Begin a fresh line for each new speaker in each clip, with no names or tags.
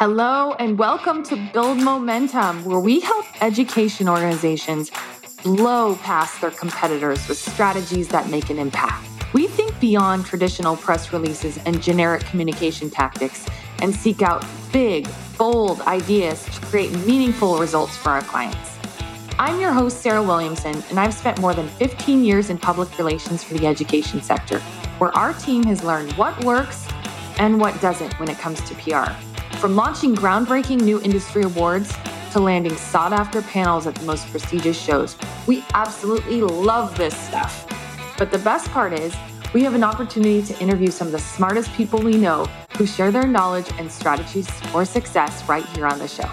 Hello, and welcome to Build Momentum, where we help education organizations blow past their competitors with strategies that make an impact. We think beyond traditional press releases and generic communication tactics and seek out big, bold ideas to create meaningful results for our clients. I'm your host, Sarah Williamson, and I've spent more than 15 years in public relations for the education sector, where our team has learned what works and what doesn't when it comes to PR. From launching groundbreaking new industry awards to landing sought after panels at the most prestigious shows, we absolutely love this stuff. But the best part is, we have an opportunity to interview some of the smartest people we know who share their knowledge and strategies for success right here on the show.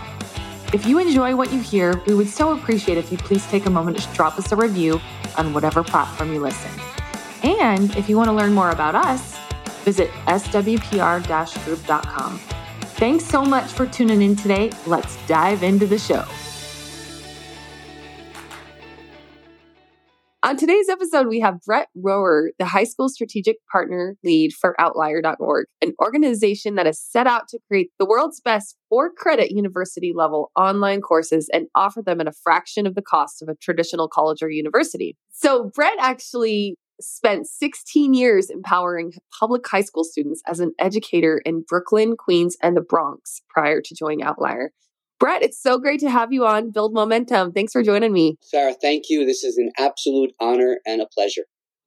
If you enjoy what you hear, we would so appreciate if you please take a moment to drop us a review on whatever platform you listen. And if you want to learn more about us, visit swpr group.com. Thanks so much for tuning in today. Let's dive into the show. On today's episode, we have Brett Roer, the high school strategic partner lead for Outlier.org, an organization that is set out to create the world's best for credit university level online courses and offer them at a fraction of the cost of a traditional college or university. So, Brett actually spent 16 years empowering public high school students as an educator in Brooklyn, Queens, and the Bronx prior to joining Outlier. Brett, it's so great to have you on Build Momentum. Thanks for joining me.
Sarah, thank you. This is an absolute honor and a pleasure.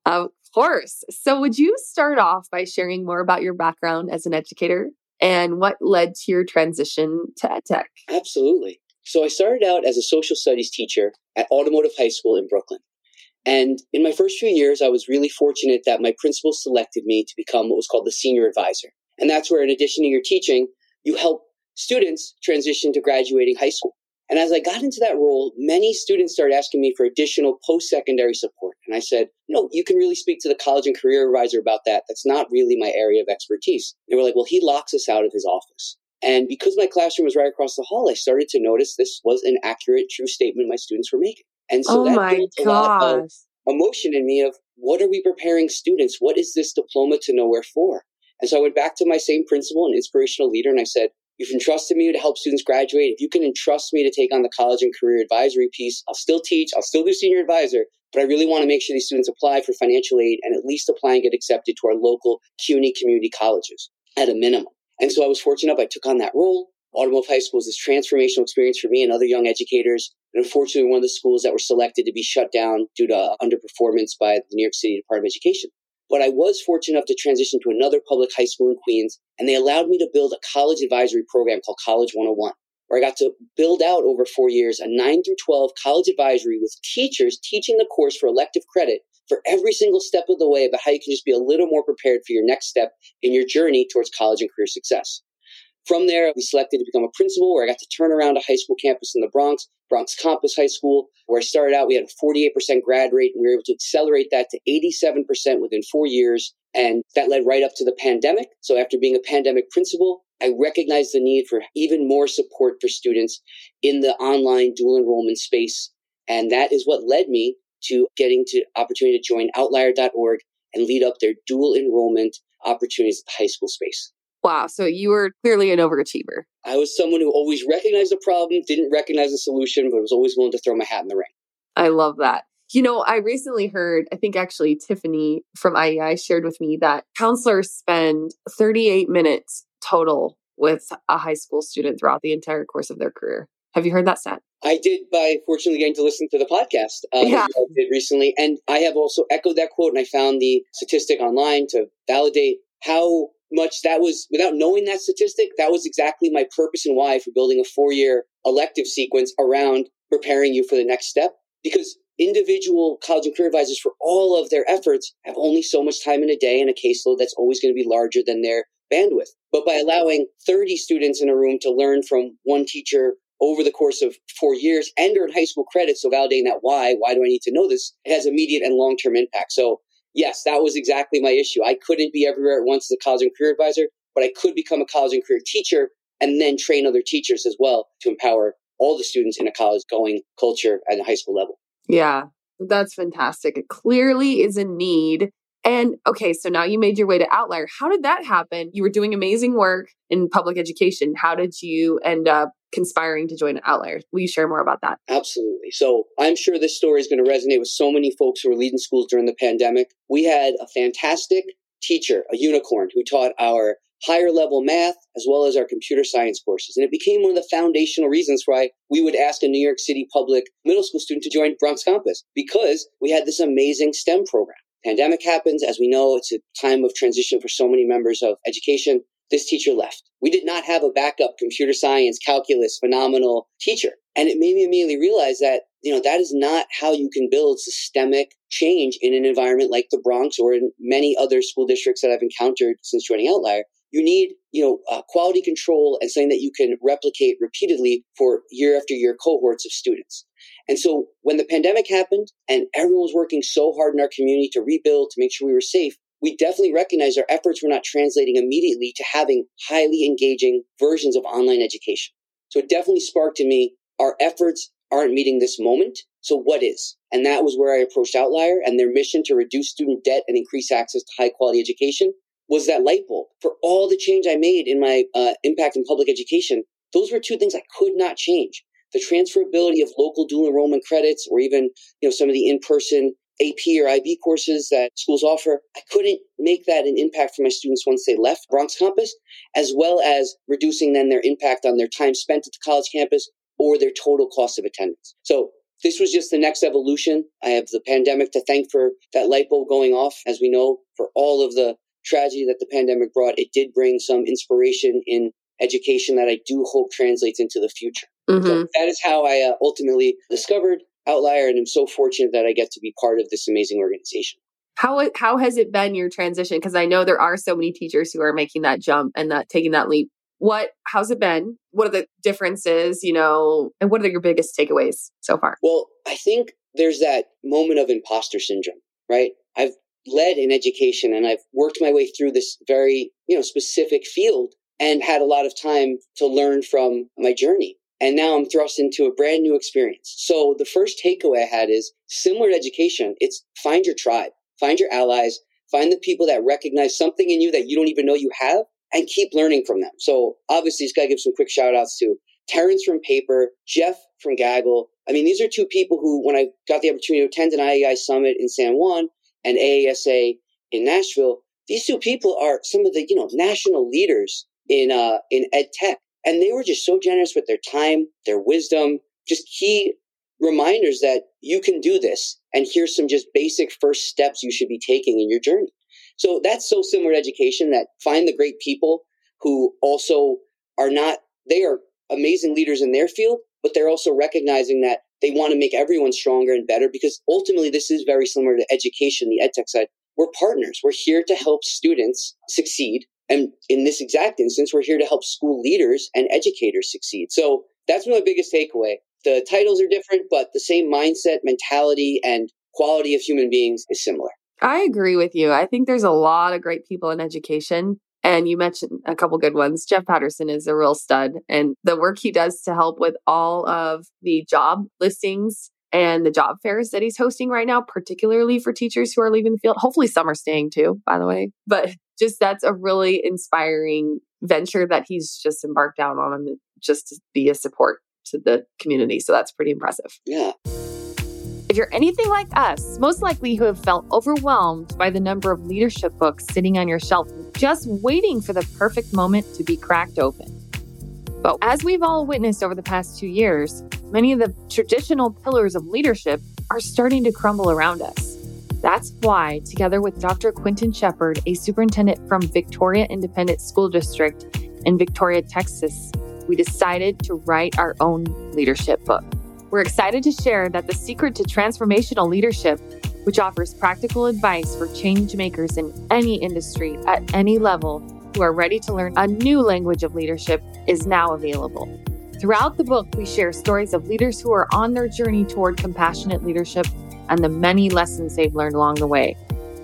Of course. So, would you start off by sharing more about your background as an educator and what led to your transition to EdTech?
Absolutely. So, I started out as a social studies teacher at Automotive High School in Brooklyn. And in my first few years, I was really fortunate that my principal selected me to become what was called the senior advisor. And that's where, in addition to your teaching, you help students transition to graduating high school. And as I got into that role, many students started asking me for additional post secondary support. And I said, no, you can really speak to the college and career advisor about that. That's not really my area of expertise. They were like, well, he locks us out of his office. And because my classroom was right across the hall, I started to notice this was an accurate, true statement my students were making. And so
oh
that
my
lot of
gosh.
Emotion in me of what are we preparing students? What is this diploma to nowhere for? And so I went back to my same principal and inspirational leader and I said, You've entrusted me to help students graduate. If you can entrust me to take on the college and career advisory piece, I'll still teach, I'll still do senior advisor, but I really want to make sure these students apply for financial aid and at least apply and get accepted to our local CUNY community colleges at a minimum. And so I was fortunate enough, I took on that role. Automotive High School is this transformational experience for me and other young educators. And unfortunately, one of the schools that were selected to be shut down due to underperformance by the New York City Department of Education. But I was fortunate enough to transition to another public high school in Queens, and they allowed me to build a college advisory program called College 101, where I got to build out over four years a 9 through 12 college advisory with teachers teaching the course for elective credit for every single step of the way about how you can just be a little more prepared for your next step in your journey towards college and career success. From there, we selected to become a principal where I got to turn around a high school campus in the Bronx, Bronx Compass High School, where I started out. We had a 48% grad rate, and we were able to accelerate that to 87% within four years. And that led right up to the pandemic. So after being a pandemic principal, I recognized the need for even more support for students in the online dual enrollment space. And that is what led me to getting to opportunity to join outlier.org and lead up their dual enrollment opportunities at the high school space.
Wow. So you were clearly an overachiever.
I was someone who always recognized the problem, didn't recognize the solution, but was always willing to throw my hat in the ring.
I love that. You know, I recently heard, I think actually Tiffany from IEI shared with me that counselors spend 38 minutes total with a high school student throughout the entire course of their career. Have you heard that stat?
I did by fortunately getting to listen to the podcast uh,
Yeah.
you did recently, and I have also echoed that quote, and I found the statistic online to validate how much that was without knowing that statistic. That was exactly my purpose and why for building a four-year elective sequence around preparing you for the next step, because individual college and career advisors for all of their efforts have only so much time in a day and a caseload that's always going to be larger than their bandwidth. But by allowing 30 students in a room to learn from one teacher over the course of four years and earn high school credits, so validating that why, why do I need to know this? It has immediate and long term impact. So, yes, that was exactly my issue. I couldn't be everywhere at once as a college and career advisor, but I could become a college and career teacher and then train other teachers as well to empower all the students in a college going culture at the high school level.
Yeah, that's fantastic. It clearly is a need. And okay, so now you made your way to Outlier. How did that happen? You were doing amazing work in public education. How did you end up conspiring to join Outlier? Will you share more about that?
Absolutely. So I'm sure this story is going to resonate with so many folks who are leading schools during the pandemic. We had a fantastic teacher, a unicorn, who taught our higher level math as well as our computer science courses. And it became one of the foundational reasons why we would ask a New York City public middle school student to join Bronx Compass because we had this amazing STEM program. Pandemic happens. As we know, it's a time of transition for so many members of education. This teacher left. We did not have a backup computer science, calculus, phenomenal teacher. And it made me immediately realize that, you know, that is not how you can build systemic change in an environment like the Bronx or in many other school districts that I've encountered since joining Outlier. You need, you know, uh, quality control and something that you can replicate repeatedly for year after year cohorts of students. And so when the pandemic happened and everyone was working so hard in our community to rebuild, to make sure we were safe, we definitely recognized our efforts were not translating immediately to having highly engaging versions of online education. So it definitely sparked in me our efforts aren't meeting this moment. So what is? And that was where I approached Outlier and their mission to reduce student debt and increase access to high quality education was that light bulb for all the change I made in my uh, impact in public education. Those were two things I could not change. The transferability of local dual enrollment credits or even, you know, some of the in-person AP or IB courses that schools offer, I couldn't make that an impact for my students once they left Bronx Compass, as well as reducing then their impact on their time spent at the college campus or their total cost of attendance. So this was just the next evolution. I have the pandemic to thank for that light bulb going off. As we know, for all of the tragedy that the pandemic brought, it did bring some inspiration in education that I do hope translates into the future. Mm-hmm. So that is how I uh, ultimately discovered Outlier, and I'm so fortunate that I get to be part of this amazing organization.
How how has it been your transition? Because I know there are so many teachers who are making that jump and that taking that leap. What how's it been? What are the differences? You know, and what are your biggest takeaways so far?
Well, I think there's that moment of imposter syndrome, right? I've led in education and I've worked my way through this very, you know, specific field and had a lot of time to learn from my journey. And now I'm thrust into a brand new experience. So the first takeaway I had is similar to education. It's find your tribe, find your allies, find the people that recognize something in you that you don't even know you have and keep learning from them. So obviously, just gotta give some quick shout outs to Terrence from Paper, Jeff from Gaggle. I mean, these are two people who, when I got the opportunity to attend an IEI summit in San Juan and AASA in Nashville, these two people are some of the, you know, national leaders in, uh, in ed tech. And they were just so generous with their time, their wisdom, just key reminders that you can do this. And here's some just basic first steps you should be taking in your journey. So that's so similar to education that find the great people who also are not, they are amazing leaders in their field, but they're also recognizing that they want to make everyone stronger and better because ultimately this is very similar to education, the edtech side. We're partners. We're here to help students succeed and in this exact instance, we're here to help school leaders and educators succeed. So that's my biggest takeaway. The titles are different, but the same mindset, mentality, and quality of human beings is similar.
I agree with you. I think there's a lot of great people in education. And you mentioned a couple good ones. Jeff Patterson is a real stud, and the work he does to help with all of the job listings and the job fairs that he's hosting right now, particularly for teachers who are leaving the field. Hopefully, some are staying too, by the way. But just that's a really inspiring venture that he's just embarked out on and just to be a support to the community. So that's pretty impressive.
Yeah.
If you're anything like us, most likely who have felt overwhelmed by the number of leadership books sitting on your shelf, just waiting for the perfect moment to be cracked open. But as we've all witnessed over the past two years, many of the traditional pillars of leadership are starting to crumble around us. That's why, together with Dr. Quintin Shepherd, a superintendent from Victoria Independent School District in Victoria, Texas, we decided to write our own leadership book. We're excited to share that the secret to transformational leadership, which offers practical advice for change makers in any industry at any level who are ready to learn a new language of leadership, is now available. Throughout the book, we share stories of leaders who are on their journey toward compassionate leadership and the many lessons they've learned along the way.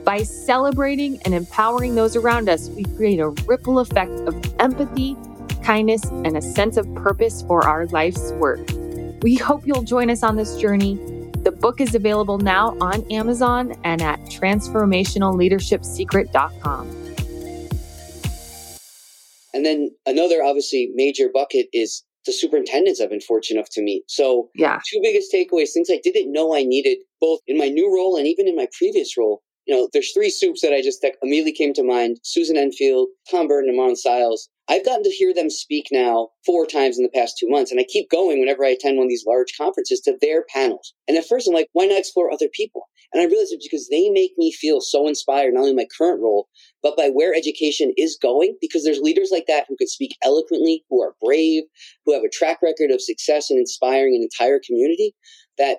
By celebrating and empowering those around us, we create a ripple effect of empathy, kindness, and a sense of purpose for our life's work. We hope you'll join us on this journey. The book is available now on Amazon and at transformationalleadershipsecret.com.
And then another obviously major bucket is the superintendents I've been fortunate enough to meet. So,
yeah,
two biggest takeaways, things I didn't know I needed, both in my new role and even in my previous role. You know, there's three soups that I just that immediately came to mind: Susan Enfield, Tom Burton, and Marlon Styles. I've gotten to hear them speak now four times in the past two months, and I keep going whenever I attend one of these large conferences to their panels. And at first, I'm like, why not explore other people? And I realized it's because they make me feel so inspired, not only in my current role, but by where education is going, because there's leaders like that who can speak eloquently, who are brave, who have a track record of success and inspiring an entire community that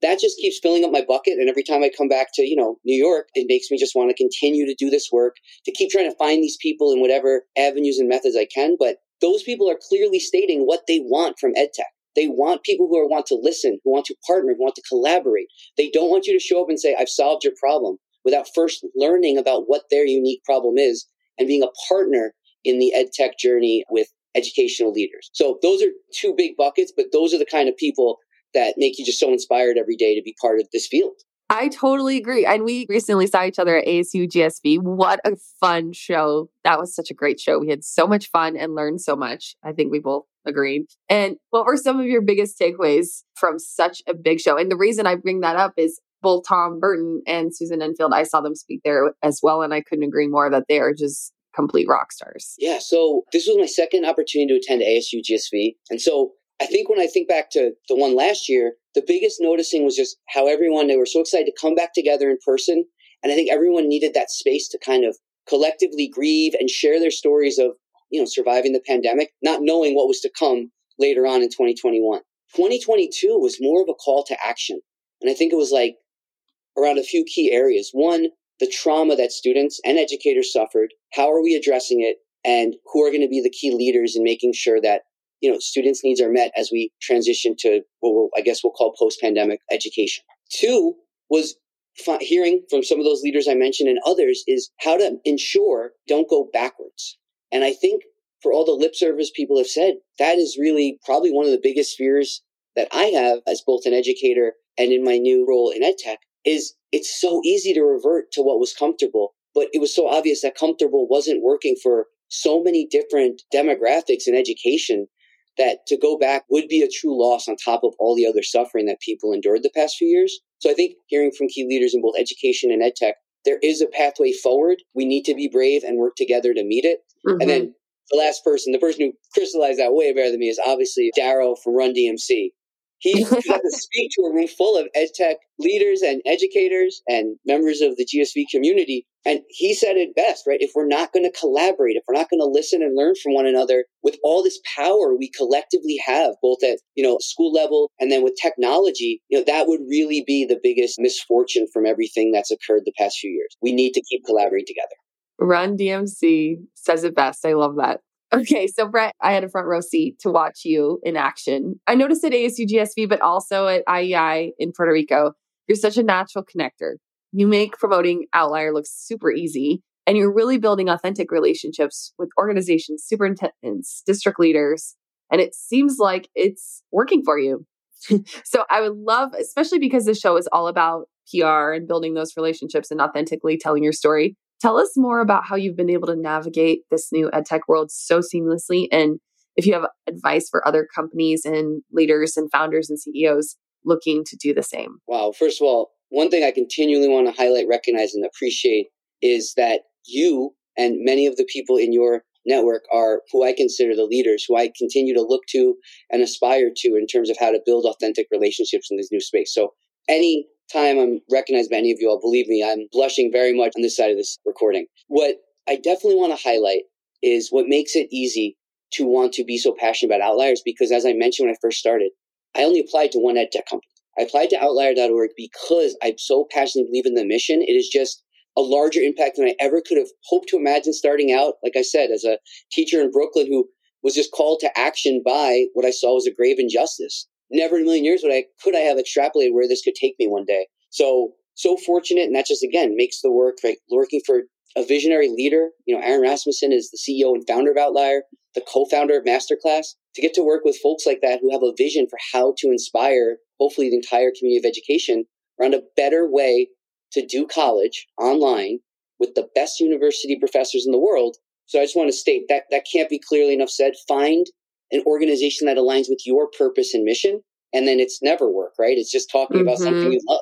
that just keeps filling up my bucket. And every time I come back to, you know, New York, it makes me just want to continue to do this work, to keep trying to find these people in whatever avenues and methods I can. But those people are clearly stating what they want from EdTech. They want people who are, want to listen, who want to partner, who want to collaborate. They don't want you to show up and say, I've solved your problem without first learning about what their unique problem is and being a partner in the ed tech journey with educational leaders. So those are two big buckets, but those are the kind of people that make you just so inspired every day to be part of this field.
I totally agree. And we recently saw each other at ASU GSV. What a fun show. That was such a great show. We had so much fun and learned so much. I think we both agreed. And what were some of your biggest takeaways from such a big show? And the reason I bring that up is both Tom Burton and Susan Enfield, I saw them speak there as well. And I couldn't agree more that they are just complete rock stars.
Yeah. So this was my second opportunity to attend ASU GSV. And so I think when I think back to the one last year, the biggest noticing was just how everyone, they were so excited to come back together in person. And I think everyone needed that space to kind of collectively grieve and share their stories of, you know, surviving the pandemic, not knowing what was to come later on in 2021. 2022 was more of a call to action. And I think it was like around a few key areas. One, the trauma that students and educators suffered. How are we addressing it? And who are going to be the key leaders in making sure that you know, students' needs are met as we transition to what I guess we'll call post-pandemic education. Two was hearing from some of those leaders I mentioned and others is how to ensure don't go backwards. And I think for all the lip service people have said, that is really probably one of the biggest fears that I have as both an educator and in my new role in EdTech is it's so easy to revert to what was comfortable, but it was so obvious that comfortable wasn't working for so many different demographics in education that to go back would be a true loss on top of all the other suffering that people endured the past few years. So I think hearing from key leaders in both education and ed tech, there is a pathway forward. We need to be brave and work together to meet it. Mm-hmm. And then the last person, the person who crystallized that way better than me is obviously Darryl from Run DMC. He got to speak to a room full of ed tech leaders and educators and members of the GSV community. And he said it best, right? If we're not going to collaborate, if we're not going to listen and learn from one another with all this power we collectively have, both at, you know, school level and then with technology, you know, that would really be the biggest misfortune from everything that's occurred the past few years. We need to keep collaborating together.
Run DMC says it best. I love that. Okay, so Brett, I had a front row seat to watch you in action. I noticed at ASU GSV, but also at IEI in Puerto Rico. You're such a natural connector. You make promoting Outlier look super easy, and you're really building authentic relationships with organizations, superintendents, district leaders, and it seems like it's working for you. so I would love, especially because the show is all about PR and building those relationships and authentically telling your story. Tell us more about how you've been able to navigate this new edtech world so seamlessly and if you have advice for other companies and leaders and founders and CEOs looking to do the same.
Wow. First of all, one thing I continually want to highlight, recognize, and appreciate is that you and many of the people in your network are who I consider the leaders, who I continue to look to and aspire to in terms of how to build authentic relationships in this new space. So any time I'm recognized by any of you all, believe me, I'm blushing very much on this side of this recording. What I definitely want to highlight is what makes it easy to want to be so passionate about outliers because as I mentioned when I first started, I only applied to one ed tech company. I applied to outlier.org because I so passionately believe in the mission. It is just a larger impact than I ever could have hoped to imagine starting out. Like I said, as a teacher in Brooklyn who was just called to action by what I saw was a grave injustice never in a million years would I could I have extrapolated where this could take me one day. So so fortunate, and that just again makes the work right. Working for a visionary leader, you know, Aaron Rasmussen is the CEO and founder of Outlier, the co-founder of Masterclass. To get to work with folks like that who have a vision for how to inspire hopefully the entire community of education around a better way to do college online with the best university professors in the world. So I just want to state that that can't be clearly enough said. Find an organization that aligns with your purpose and mission, and then it's never work, right? It's just talking mm-hmm. about something you love.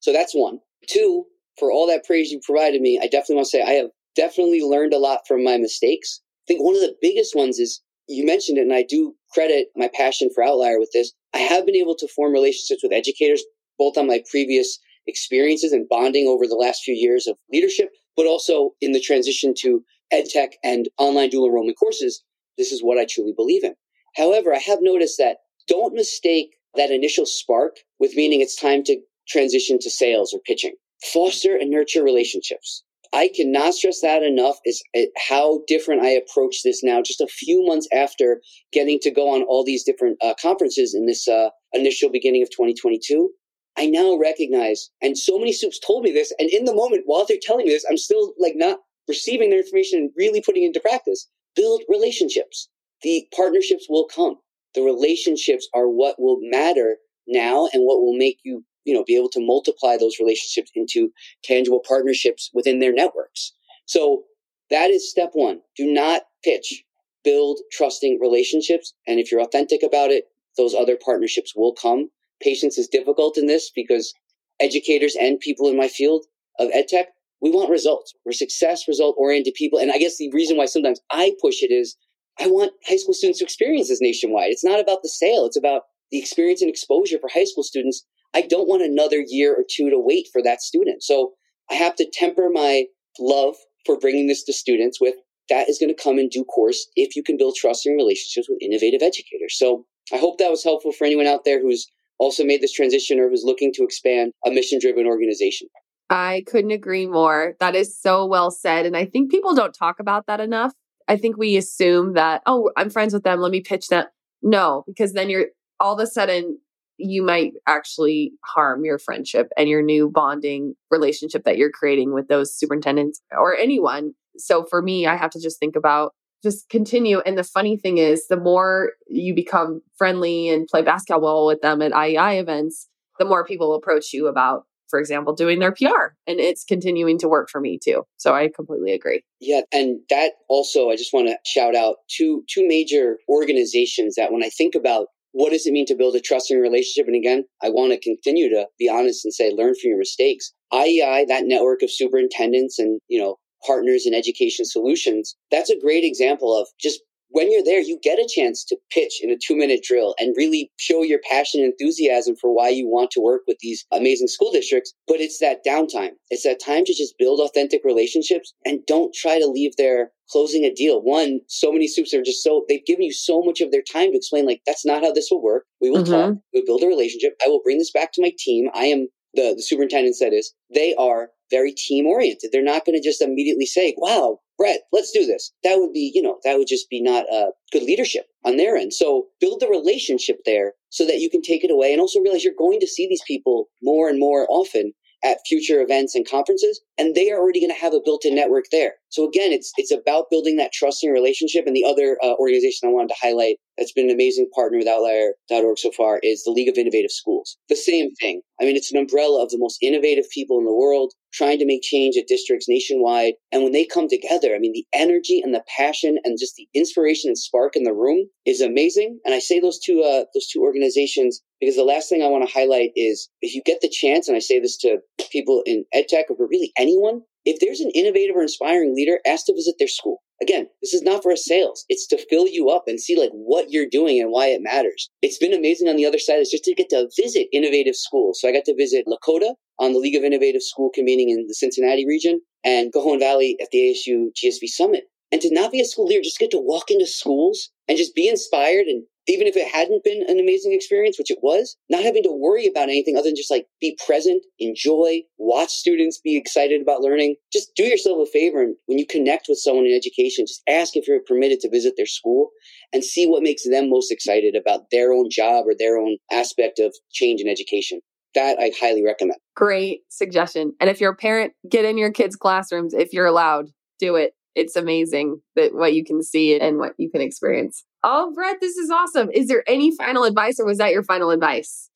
So that's one. Two, for all that praise you provided me, I definitely want to say I have definitely learned a lot from my mistakes. I think one of the biggest ones is you mentioned it, and I do credit my passion for Outlier with this. I have been able to form relationships with educators, both on my previous experiences and bonding over the last few years of leadership, but also in the transition to ed tech and online dual enrollment courses. This is what I truly believe in. However, I have noticed that don't mistake that initial spark with meaning it's time to transition to sales or pitching. Foster and nurture relationships. I cannot stress that enough is eh, how different I approach this now, just a few months after getting to go on all these different uh, conferences in this uh, initial beginning of 2022. I now recognize, and so many soups told me this, and in the moment while they're telling me this, I'm still like not receiving their information and really putting it into practice. Build relationships. The partnerships will come. The relationships are what will matter now and what will make you you know, be able to multiply those relationships into tangible partnerships within their networks. So that is step one. Do not pitch, build trusting relationships. And if you're authentic about it, those other partnerships will come. Patience is difficult in this because educators and people in my field of edtech, we want results. We're success result oriented people. And I guess the reason why sometimes I push it is I want high school students to experience this nationwide. It's not about the sale. It's about the experience and exposure for high school students I don't want another year or two to wait for that student. So I have to temper my love for bringing this to students with that is going to come in due course if you can build trust and relationships with innovative educators. So I hope that was helpful for anyone out there who's also made this transition or who's looking to expand a mission driven organization.
I couldn't agree more. That is so well said. And I think people don't talk about that enough. I think we assume that, oh, I'm friends with them. Let me pitch them. No, because then you're all of a sudden you might actually harm your friendship and your new bonding relationship that you're creating with those superintendents or anyone. So for me, I have to just think about just continue. And the funny thing is, the more you become friendly and play basketball with them at IEI events, the more people approach you about, for example, doing their PR. And it's continuing to work for me too. So I completely agree.
Yeah. And that also, I just want to shout out two, two major organizations that when I think about what does it mean to build a trusting relationship? And again, I want to continue to be honest and say, learn from your mistakes. IEI, that network of superintendents and, you know, partners in education solutions, that's a great example of just when you're there, you get a chance to pitch in a two minute drill and really show your passion and enthusiasm for why you want to work with these amazing school districts. But it's that downtime. It's that time to just build authentic relationships and don't try to leave there closing a deal. One, so many soups are just so, they've given you so much of their time to explain, like, that's not how this will work. We will mm-hmm. talk. We'll build a relationship. I will bring this back to my team. I am the, the superintendent said is they are very team oriented. They're not going to just immediately say, wow, Brett, let's do this. That would be, you know, that would just be not uh, good leadership on their end. So build the relationship there so that you can take it away and also realize you're going to see these people more and more often at future events and conferences, and they are already going to have a built-in network there. So again, it's it's about building that trusting relationship. And the other uh, organization I wanted to highlight that's been an amazing partner with Outlier.org so far is the League of Innovative Schools. The same thing. I mean, it's an umbrella of the most innovative people in the world trying to make change at districts nationwide. And when they come together, I mean, the energy and the passion and just the inspiration and spark in the room is amazing. And I say those two uh, those two organizations because the last thing I want to highlight is if you get the chance, and I say this to people in edtech or really anyone, if there's an innovative or inspiring leader, ask to visit their school. Again, this is not for a sales. It's to fill you up and see like what you're doing and why it matters. It's been amazing on the other side is just to get to visit innovative schools. So I got to visit Lakota on the League of Innovative School convening in the Cincinnati region and Cajon Valley at the ASU GSV Summit. And to not be a school leader, just get to walk into schools and just be inspired and even if it hadn't been an amazing experience, which it was, not having to worry about anything other than just like be present, enjoy, watch students be excited about learning. Just do yourself a favor. And when you connect with someone in education, just ask if you're permitted to visit their school and see what makes them most excited about their own job or their own aspect of change in education. That I highly recommend.
Great suggestion. And if you're a parent, get in your kids' classrooms if you're allowed. Do it. It's amazing that what you can see and what you can experience. Oh, Brett, this is awesome. Is there any final advice or was that your final advice?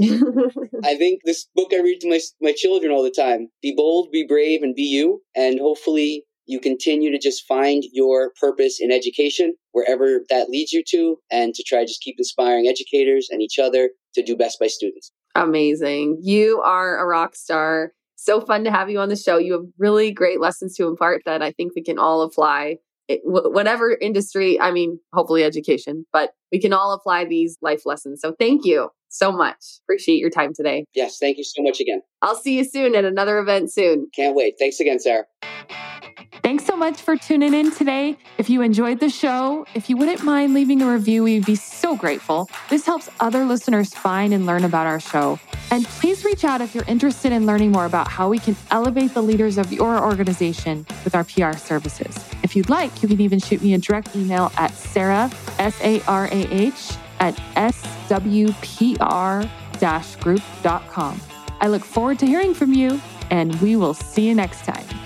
I think this book I read to my, my children all the time be bold, be brave, and be you. And hopefully, you continue to just find your purpose in education wherever that leads you to, and to try just keep inspiring educators and each other to do best by students.
Amazing. You are a rock star. So fun to have you on the show. You have really great lessons to impart that I think we can all apply. It, whatever industry, I mean, hopefully education, but we can all apply these life lessons. So thank you so much. Appreciate your time today.
Yes, thank you so much again.
I'll see you soon at another event soon.
Can't wait. Thanks again, Sarah.
Thanks so much for tuning in today. If you enjoyed the show, if you wouldn't mind leaving a review, we'd be so grateful. This helps other listeners find and learn about our show. And please reach out if you're interested in learning more about how we can elevate the leaders of your organization with our PR services. If you'd like, you can even shoot me a direct email at Sarah, S A R A H, at swpr group.com. I look forward to hearing from you, and we will see you next time.